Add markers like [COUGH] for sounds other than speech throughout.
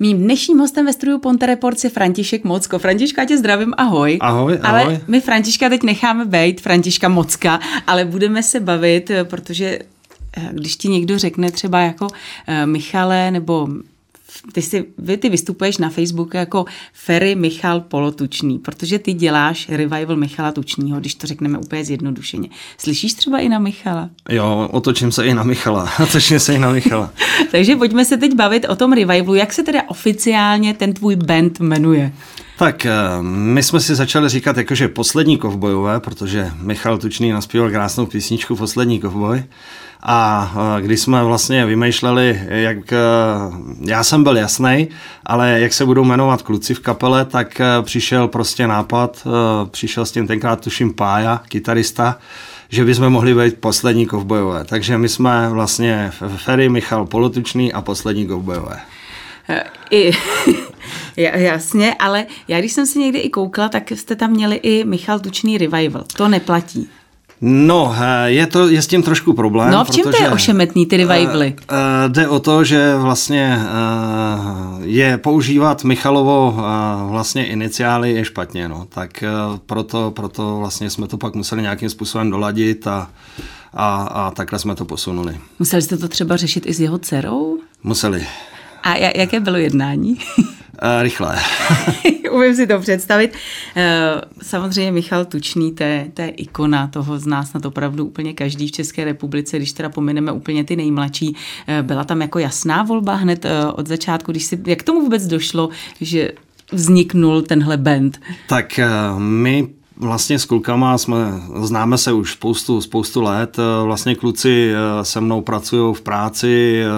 Mým dnešním hostem ve studiu Ponte Report je František Mocko. Františka, tě zdravím, ahoj. Ahoj, ale ahoj. my Františka teď necháme být, Františka Mocka, ale budeme se bavit, protože eh, když ti někdo řekne třeba jako uh, Michale nebo ty, si, vy, ty vystupuješ na Facebooku jako Ferry Michal Polotučný, protože ty děláš revival Michala Tučního, když to řekneme úplně zjednodušeně. Slyšíš třeba i na Michala? Jo, otočím se i na Michala. [LAUGHS] Otočím se i na Michala. [LAUGHS] Takže pojďme se teď bavit o tom revivalu. Jak se teda oficiálně ten tvůj band jmenuje? Tak eh, my jsme si začali říkat jakože poslední kovbojové, protože Michal Tučný naspíval krásnou písničku Poslední kovboj. A eh, když jsme vlastně vymýšleli, jak eh, já jsem byl jasný, ale jak se budou jmenovat kluci v kapele, tak přišel prostě nápad, přišel s tím tenkrát tuším Pája, kytarista, že bychom mohli být poslední kovbojové. Takže my jsme vlastně Ferry, Michal Polotučný a poslední kovbojové. I, [LAUGHS] jasně, ale já když jsem si někdy i koukla, tak jste tam měli i Michal Tučný revival. To neplatí. No, je, to, je s tím trošku problém. No, v čem to je ošemetný, ty revivaly? Uh, uh, jde o to, že vlastně uh, je používat Michalovo vlastně iniciály je špatně, no. Tak proto, proto vlastně jsme to pak museli nějakým způsobem doladit a, a, a takhle jsme to posunuli. Museli jste to třeba řešit i s jeho dcerou? Museli. A jaké bylo jednání? [LAUGHS] Uh, rychle. [LAUGHS] Umím si to představit. Uh, samozřejmě Michal Tučný, to je, to je ikona toho z nás na to opravdu úplně každý v České republice, když teda pomineme úplně ty nejmladší. Uh, byla tam jako jasná volba hned od začátku, když si, jak tomu vůbec došlo, že vzniknul tenhle band? Tak my vlastně s klukama jsme, známe se už spoustu, spoustu let, vlastně kluci eh, se mnou pracují v práci, eh,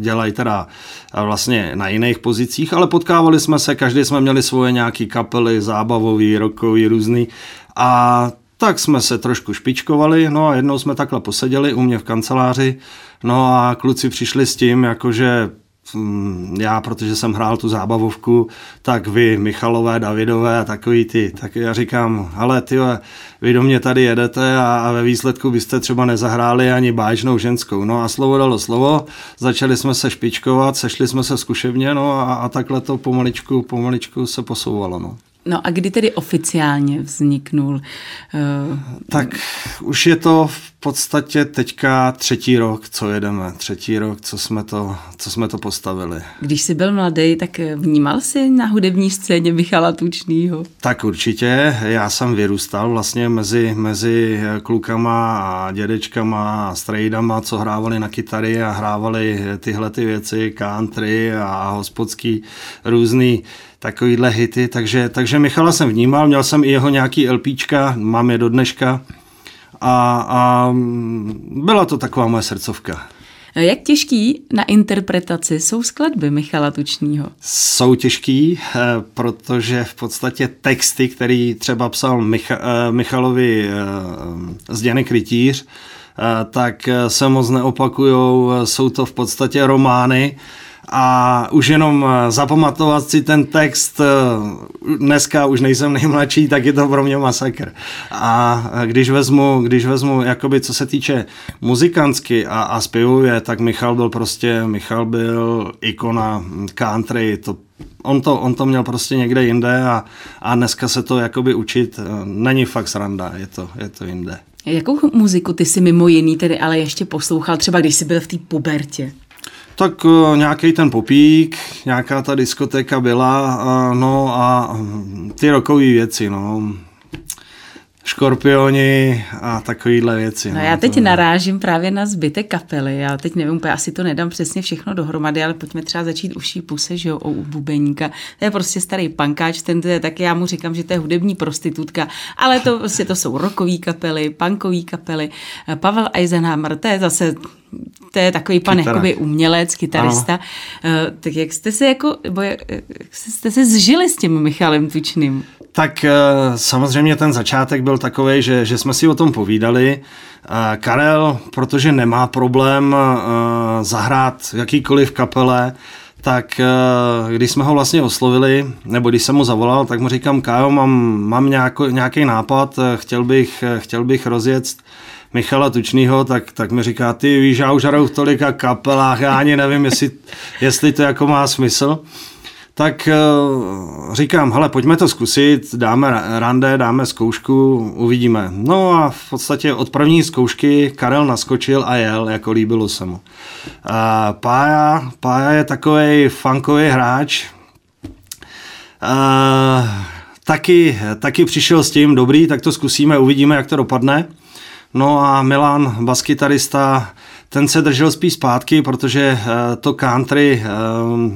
dělají teda eh, vlastně na jiných pozicích, ale potkávali jsme se, každý jsme měli svoje nějaký kapely, zábavový, rokový, různý. A tak jsme se trošku špičkovali, no a jednou jsme takhle poseděli u mě v kanceláři, no a kluci přišli s tím, jakože já, protože jsem hrál tu zábavovku, tak vy, Michalové, Davidové a takový ty, tak já říkám, ale ty, vy do mě tady jedete a, a ve výsledku byste třeba nezahráli ani báječnou ženskou. No a slovo dalo slovo, začali jsme se špičkovat, sešli jsme se zkušebně, no a, a takhle to pomaličku, pomaličku se posouvalo, no. No a kdy tedy oficiálně vzniknul? Uh... Tak už je to v podstatě teďka třetí rok, co jedeme. Třetí rok, co jsme to, co jsme to postavili. Když jsi byl mladý, tak vnímal jsi na hudební scéně Michala Tučnýho? Tak určitě. Já jsem vyrůstal vlastně mezi, mezi klukama a dědečkama a strejdama, co hrávali na kytary a hrávali tyhle ty věci, country a hospodský různý takovýhle hity, takže, takže Michala jsem vnímal, měl jsem i jeho nějaký LPčka, mám je do dneška a, a byla to taková moje srdcovka. Jak těžký na interpretaci jsou skladby Michala Tučního? Jsou těžký, eh, protože v podstatě texty, který třeba psal Micha, eh, Michalovi eh, Zděnek Rytíř, tak se moc neopakujou, jsou to v podstatě romány, a už jenom eh, zapamatovat si ten text, eh, dneska už nejsem nejmladší, tak je to pro mě masakr. A když vezmu, když vezmu jakoby co se týče muzikantsky a, a zpěvuje, tak Michal byl prostě, Michal byl ikona country, to on to, on to měl prostě někde jinde a, a dneska se to jakoby učit eh, není fakt sranda, je to, je to jinde. Jakou muziku ty si mimo jiný tedy ale ještě poslouchal, třeba když jsi byl v té pubertě? Tak uh, nějaký ten popík, nějaká ta diskotéka byla, uh, no a hm, ty rokové věci, no. Škorpioni a takovýhle věci. No, no já teď to... narážím právě na zbytek kapely. Já teď nevím, úplně asi to nedám přesně všechno dohromady, ale pojďme třeba začít uší puse, že jo, u bubeníka. To je prostě starý pankáč, ten to je, tak já mu říkám, že to je hudební prostitutka, ale to prostě to jsou rockové kapely, punkové kapely. Pavel Eisenhammer, to je zase je takový pan Kytara. jakoby umělec, kytarista. Ano. Uh, tak jak jste se jako, nebo jak, jste se zžili s tím Michalem Tučným? Tak uh, samozřejmě ten začátek byl takový, že, že jsme si o tom povídali. Uh, Karel, protože nemá problém zahrát jakýkoliv kapele, tak když jsme ho vlastně oslovili, nebo když jsem mu zavolal, tak mu říkám, Kájo, mám, mám nějaký, nějaký nápad, chtěl bych, chtěl bych rozjet Michala Tučnýho, tak, tak mi říká, ty víš, já už hraju v tolika kapelách, já ani nevím, jestli, jestli to jako má smysl. Tak uh, říkám, hele, pojďme to zkusit, dáme rande, dáme zkoušku, uvidíme. No a v podstatě od první zkoušky Karel naskočil a jel, jako líbilo se mu. Pája, Pája je takový funkový hráč, uh, taky, taky přišel s tím, dobrý, tak to zkusíme, uvidíme, jak to dopadne. No a Milan, baskytarista, ten se držel spíš zpátky, protože uh, to country uh,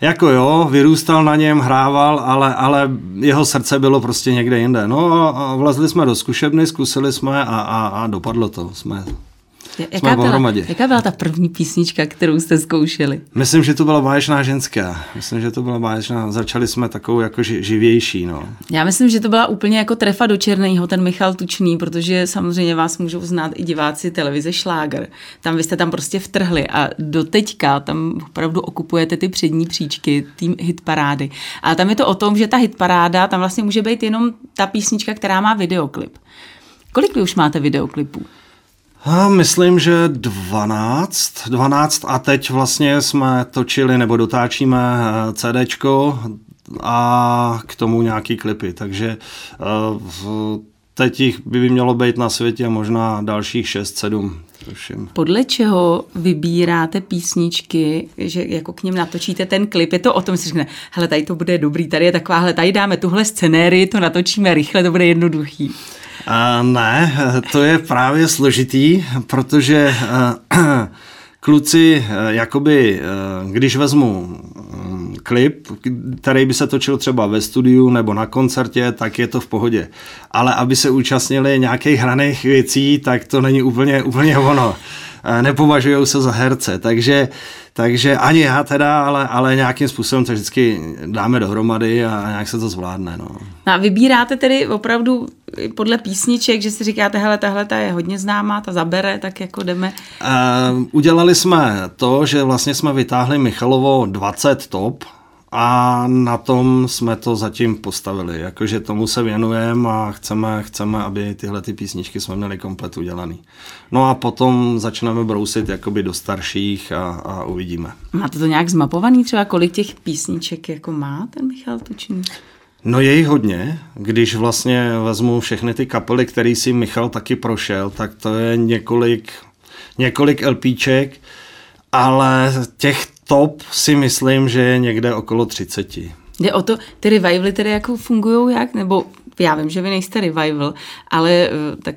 jako jo, vyrůstal na něm, hrával, ale, ale jeho srdce bylo prostě někde jinde. No a vlezli jsme do zkušebny, zkusili jsme a, a, a dopadlo to. Jsme Jaká byla, jaká byla ta první písnička, kterou jste zkoušeli? Myslím, že to byla báječná ženská. Myslím, že to byla báječná. Začali jsme takovou jako živější. No. Já myslím, že to byla úplně jako trefa do černého, ten Michal Tučný, protože samozřejmě vás můžou znát i diváci televize Šláger. Tam vy jste tam prostě vtrhli a do teďka tam opravdu okupujete ty přední příčky, tým hitparády. A tam je to o tom, že ta hitparáda, tam vlastně může být jenom ta písnička, která má videoklip. Kolik vy už máte videoklipů? Myslím, že 12, 12 a teď vlastně jsme točili nebo dotáčíme eh, CDčko a k tomu nějaký klipy, takže eh, teď jich by mělo být na světě možná dalších 6-7. Podle čeho vybíráte písničky, že jako k něm natočíte ten klip? Je to o tom, že řekne, hele, tady to bude dobrý, tady je takováhle, tady dáme tuhle scenérii, to natočíme rychle, to bude jednoduchý. Uh, ne, to je právě složitý, protože uh, [CLEARS THROAT] kluci, uh, jakoby, uh, když vezmu um, klip, který by se točil třeba ve studiu nebo na koncertě, tak je to v pohodě. Ale aby se účastnili nějakých hraných věcí, tak to není úplně, úplně ono. Nepovažují se za herce, takže takže ani já teda, ale, ale nějakým způsobem to vždycky dáme dohromady a nějak se to zvládne. No. A vybíráte tedy opravdu podle písniček, že si říkáte, hele, tahle ta je hodně známá, ta zabere, tak jako jdeme. Uh, udělali jsme to, že vlastně jsme vytáhli Michalovo 20 top, a na tom jsme to zatím postavili, jakože tomu se věnujeme a chceme, chceme, aby tyhle ty písničky jsme měli komplet udělaný. No a potom začneme brousit jakoby do starších a, a uvidíme. Máte to nějak zmapovaný třeba, kolik těch písniček jako má ten Michal Tučný? No je jich hodně. Když vlastně vezmu všechny ty kapely, který si Michal taky prošel, tak to je několik, několik LPček, ale těch top si myslím, že je někde okolo 30. Jde o to, ty revivaly tedy jako fungují jak? Nebo já vím, že vy nejste revival, ale eh, tak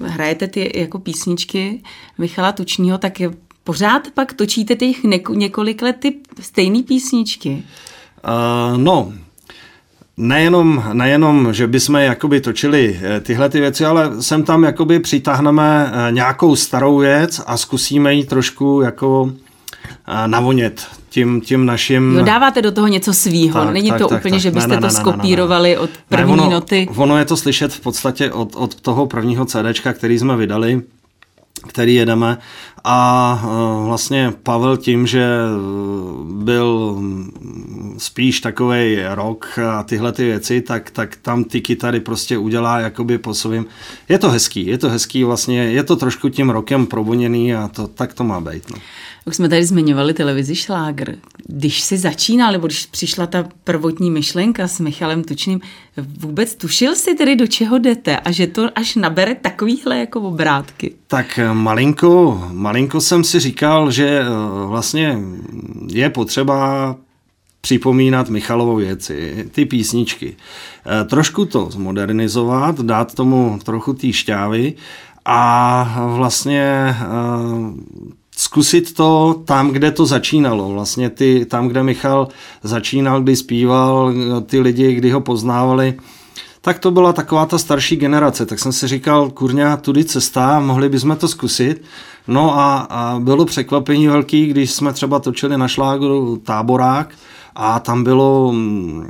hrajete ty jako písničky Michala Tučního, tak je pořád pak točíte těch několik let ty stejné písničky? Uh, no, Nejenom, nejenom, že bychom jakoby točili eh, tyhle ty věci, ale sem tam jakoby přitáhneme nějakou starou věc a zkusíme ji trošku jako navonět tím, tím naším... Jo, dáváte do toho něco svýho, tak, není tak, to tak, úplně, tak, že byste ne, ne, to ne, skopírovali ne, ne, ne. od první ne, ono, noty. Ono je to slyšet v podstatě od, od toho prvního CDčka, který jsme vydali, který jedeme a e, vlastně Pavel tím, že e, byl spíš takový rock a tyhle ty věci, tak, tak tam ty kytary prostě udělá jakoby po svým. Je to hezký, je to hezký vlastně, je to trošku tím rokem provoněný a to, tak to má být. No. Už jsme tady zmiňovali televizi Šlágr. Když si začínal, nebo když přišla ta prvotní myšlenka s Michalem Tučným, vůbec tušil si tedy, do čeho jdete a že to až nabere takovýhle jako obrátky? Tak eh, malinko, malinko jsem si říkal, že eh, vlastně je potřeba připomínat Michalovou věci, ty písničky. Eh, trošku to zmodernizovat, dát tomu trochu té šťávy a vlastně zkusit to tam, kde to začínalo. Vlastně ty, tam, kde Michal začínal, kdy zpíval, ty lidi, kdy ho poznávali, tak to byla taková ta starší generace. Tak jsem si říkal, kurňa, tudy cesta, mohli bychom to zkusit. No a, a bylo překvapení velký, když jsme třeba točili na šlágru táborák a tam bylo mm,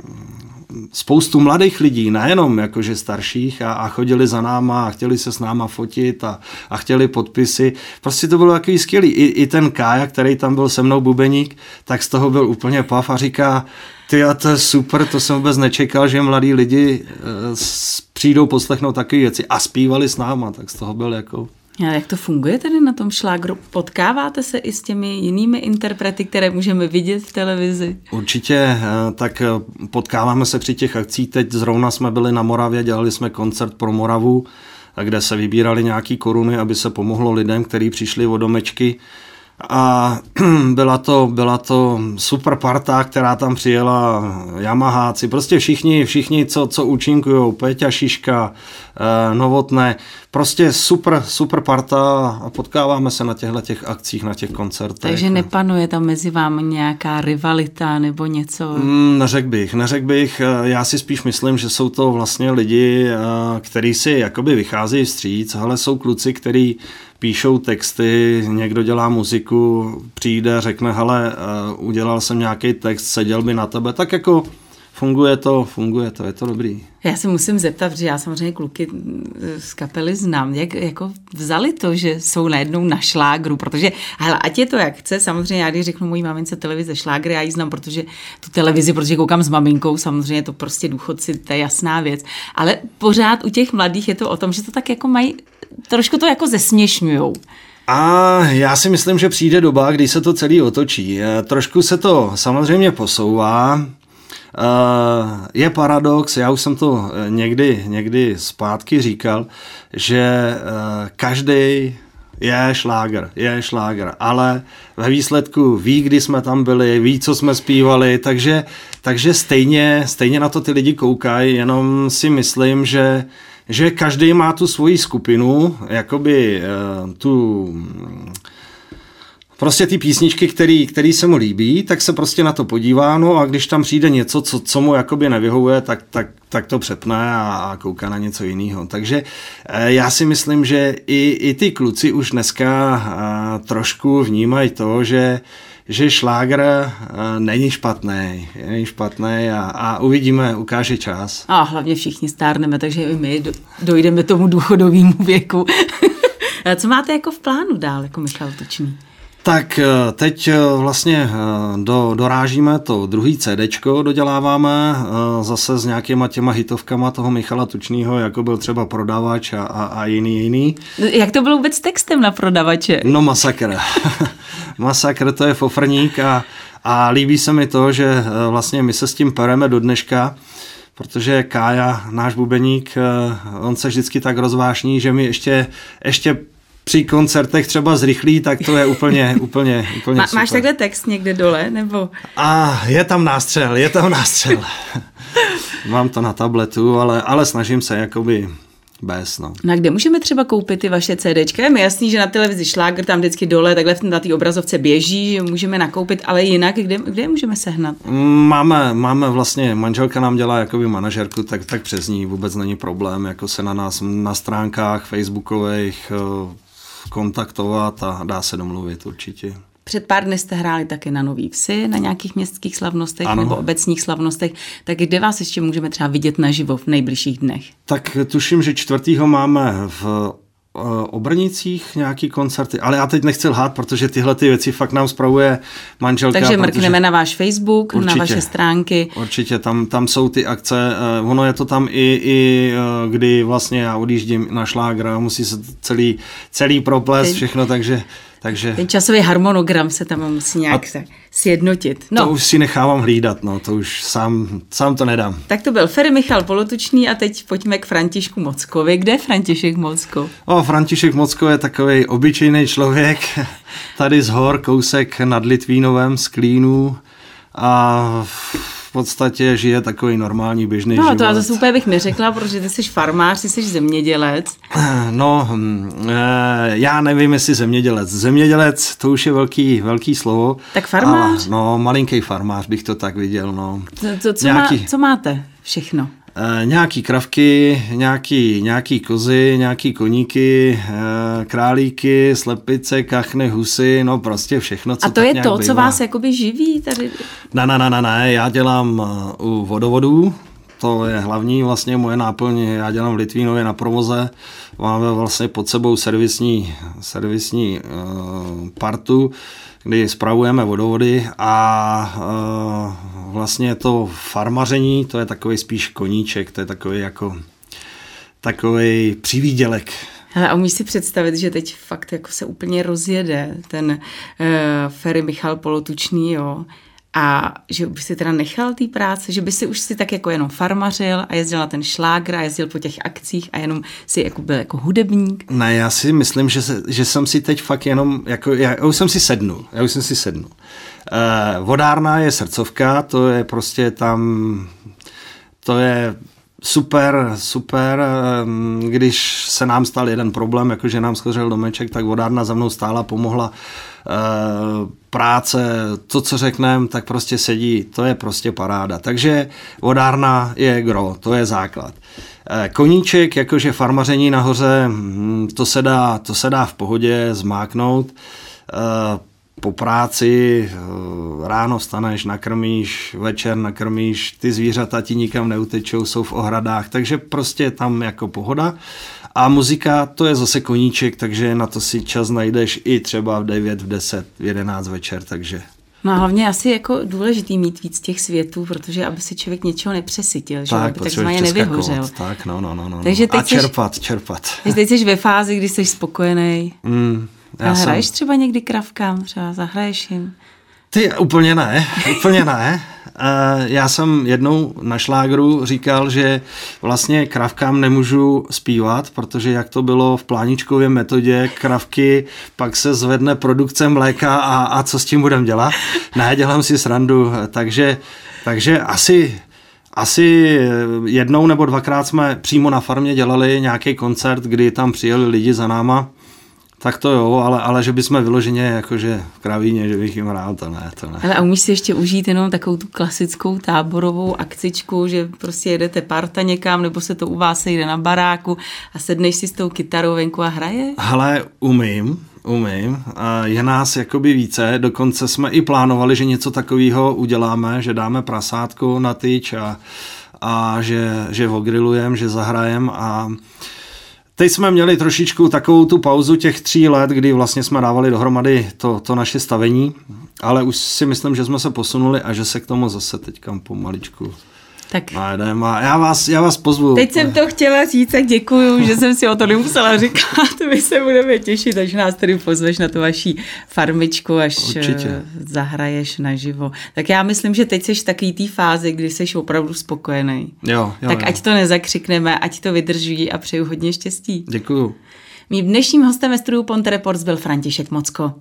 spoustu mladých lidí, nejenom jakože starších a, a chodili za náma a chtěli se s náma fotit a, a chtěli podpisy. Prostě to bylo takový skvělý. I, I ten Kája, který tam byl se mnou bubeník, tak z toho byl úplně pav a říká, ty a to je super, to jsem vůbec nečekal, že mladí lidi e, přijdou poslechnout takové věci a zpívali s náma, tak z toho byl jako a jak to funguje tedy na tom šlágru? Potkáváte se i s těmi jinými interprety, které můžeme vidět v televizi? Určitě, eh, tak eh, potkáváme se při těch akcích. Teď zrovna jsme byli na Moravě, dělali jsme koncert pro Moravu, kde se vybírali nějaký koruny, aby se pomohlo lidem, kteří přišli o domečky a [CLEARS THROAT] byla to, byla to super parta, která tam přijela, Yamaháci, prostě všichni, všichni, co, co účinkují, Peťa Šiška, eh, Novotné, prostě super, super parta a potkáváme se na těchto těch akcích, na těch koncertech. Takže nepanuje tam mezi vámi nějaká rivalita nebo něco? Mm, neřekl bych, neřekl bych, eh, já si spíš myslím, že jsou to vlastně lidi, eh, kteří si jakoby vycházejí vstříc, ale jsou kluci, kteří píšou texty, někdo dělá muziku, přijde, řekne, hele, uh, udělal jsem nějaký text, seděl by na tebe, tak jako funguje to, funguje to, je to dobrý. Já se musím zeptat, že já samozřejmě kluky z kapely znám, jak jako vzali to, že jsou najednou na šlágru, protože, hele, ať je to jak chce, samozřejmě já když řeknu mojí mamince televize šlágry, já ji znám, protože tu televizi, protože koukám s maminkou, samozřejmě to prostě důchodci, to je jasná věc, ale pořád u těch mladých je to o tom, že to tak jako mají trošku to jako zesměšňujou. A já si myslím, že přijde doba, kdy se to celý otočí. Eh, trošku se to samozřejmě posouvá. Eh, je paradox, já už jsem to eh, někdy, někdy zpátky říkal, že každý je šláger, je šláger, ale ve výsledku ví, kdy jsme tam byli, ví, co jsme zpívali, takže, takže stejně, stejně na to ty lidi koukají, jenom si myslím, že že každý má tu svoji skupinu, jakoby uh, tu prostě ty písničky, který, který se mu líbí, tak se prostě na to podívá, no a když tam přijde něco, co, co mu jakoby nevyhovuje, tak, tak, tak to přepne a, a kouká na něco jiného. Takže e, já si myslím, že i, i ty kluci už dneska a, trošku vnímají to, že že šlágr uh, není špatný, není špatný a, a uvidíme, ukáže čas. A hlavně všichni stárneme, takže i my dojdeme tomu důchodovému věku. [LAUGHS] Co máte jako v plánu dál, jako Michal Točný? Tak eh, teď eh, vlastně do, dorážíme to druhý CD, doděláváme zase s nějakýma těma hitovkama toho Michala Tučného, jako byl třeba Prodavač a, a, a jiný jiný. Jak to bylo vůbec textem na Prodavače? No masakr. [LAUGHS] masakr, to je fofrník a, a líbí se mi to, že eh, vlastně my se s tím pereme do dneška, protože Kája, náš bubeník, eh, on se vždycky tak rozvášní, že mi ještě, ještě při koncertech třeba zrychlí, tak to je úplně, [LAUGHS] úplně, úplně Má, super. Máš takhle text někde dole, nebo? A je tam nástřel, je tam nástřel. [LAUGHS] Mám to na tabletu, ale, ale snažím se jakoby bez. No. Na kde můžeme třeba koupit ty vaše CDčka? Je mi jasný, že na televizi Šláger tam vždycky dole, takhle na té obrazovce běží, že můžeme nakoupit, ale jinak, kde, kde je můžeme sehnat? Máme, máme vlastně, manželka nám dělá jakoby manažerku, tak, tak přes ní vůbec není problém, jako se na nás na stránkách facebookových eh, kontaktovat a dá se domluvit určitě. Před pár dny jste hráli taky na Nový Vsi, na nějakých městských slavnostech ano. nebo obecních slavnostech. Tak kde vás ještě můžeme třeba vidět naživo v nejbližších dnech? Tak tuším, že čtvrtýho máme v eh, Obrnicích nějaký koncerty, ale já teď nechci lhát, protože tyhle ty věci fakt nám spravuje manželka. Takže mrkneme na váš Facebook, určitě, na vaše stránky. Určitě, tam, tam jsou ty akce, eh, ono je to tam i, i eh, kdy vlastně já odjíždím na šlágr a musí se celý, celý proples, všechno, takže takže... Ten časový harmonogram se tam musí nějak a sjednotit. No. To už si nechávám hlídat, no, to už sám, sám to nedám. Tak to byl Ferry Michal Polotučný a teď pojďme k Františku Mockovi. Kde je František Mocko? O, František Mocko je takový obyčejný člověk, tady z hor, kousek nad Litvínovem, z Klínu a podstatě žije takový normální běžný no, život. No to zase úplně bych neřekla, protože ty jsi farmář, ty jsi zemědělec. [CLEARS THROAT] No, hm, eh, já nevím, jestli zemědělec. Zemědělec, to už je velký, velký slovo. Tak farmář? Ale, no, malinký farmář bych to tak viděl, no. To, to, co, Nějaký... má, co máte všechno? E, nějaký kravky, nějaký, nějaký kozy, nějaký koníky, e, králíky, slepice, kachny, husy, no prostě všechno, co A to je to, bývá. co vás jakoby živí tady? Ne, ne, ne, ne, já dělám eh, u vodovodů, to je hlavní vlastně moje náplň, já dělám v Litvínově na provoze, máme vlastně pod sebou servisní, servisní uh, partu, kdy spravujeme vodovody a uh, vlastně to farmaření, to je takový spíš koníček, to je takový jako takový přivídělek. Hele, a umíš si představit, že teď fakt jako se úplně rozjede ten uh, Ferry Michal Polotučný, jo, a že by si teda nechal té práce, že by si už si tak jako jenom farmařil a jezdil na ten šlágr a jezdil po těch akcích a jenom si jako byl jako hudebník? Ne, já si myslím, že, se, že jsem si teď fakt jenom, jako, já, já už jsem si sednul, já už jsem si sednul. Uh, vodárna je srdcovka, to je prostě tam, to je super, super. Když se nám stal jeden problém, jakože nám schořel domeček, tak vodárna za mnou stála, pomohla eh, práce, to, co řekneme, tak prostě sedí, to je prostě paráda. Takže vodárna je gro, to je základ. Eh, koníček, jakože farmaření nahoře, hm, to se dá, to se dá v pohodě zmáknout eh, po práci eh, ráno staneš, nakrmíš, večer nakrmíš, ty zvířata ti nikam neutečou, jsou v ohradách, takže prostě tam jako pohoda. A muzika, to je zase koníček, takže na to si čas najdeš i třeba v 9, v 10, v 11 večer, takže No a hlavně asi jako důležitý mít víc těch světů, protože aby si člověk něčeho nepřesytil, že aby takzvaně nevyhořel. Tak, no, no, no, no. Takže teď a čerpat, seš, čerpat. Takže teď jsi ve fázi, kdy jsi spokojený. Mm, já a hraješ jsem... třeba někdy kravkám, třeba zahraješ jim? Ty úplně ne, úplně ne. [LAUGHS] Já jsem jednou na šlágru říkal, že vlastně kravkám nemůžu zpívat, protože jak to bylo v pláničkově metodě, kravky, pak se zvedne produkce mléka a, a co s tím budem dělat? Ne, dělám si srandu, takže, takže asi asi jednou nebo dvakrát jsme přímo na farmě dělali nějaký koncert, kdy tam přijeli lidi za náma tak to jo, ale, ale že bychom vyloženě jakože v kravíně, že bych jim hrál, to ne, to ne. Ale a umíš si ještě užít jenom takovou tu klasickou táborovou akcičku, že prostě jedete parta někam, nebo se to u vás sejde na baráku a sedneš si s tou kytarou venku a hraje? Hele, umím, umím. Je nás jakoby více, dokonce jsme i plánovali, že něco takového uděláme, že dáme prasátku na tyč a, a že, že ogrilujeme, že zahrajem a Teď jsme měli trošičku takovou tu pauzu těch tří let, kdy vlastně jsme dávali dohromady to, to naše stavení, ale už si myslím, že jsme se posunuli a že se k tomu zase teďka pomaličku tak. Najdem a já vás, já vás pozvu. Teď jsem to chtěla říct, tak děkuju, že jsem si o to nemusela říkat. My se budeme těšit, až nás tady pozveš na tu vaší farmičku, až Určitě. Eh, zahraješ naživo. Tak já myslím, že teď jsi v takový té fázi, kdy jsi opravdu spokojený. Jo, jo, tak jo. ať to nezakřikneme, ať to vydrží a přeju hodně štěstí. Děkuju. Mým dnešním hostem ve studiu Ponte Reports byl František Mocko.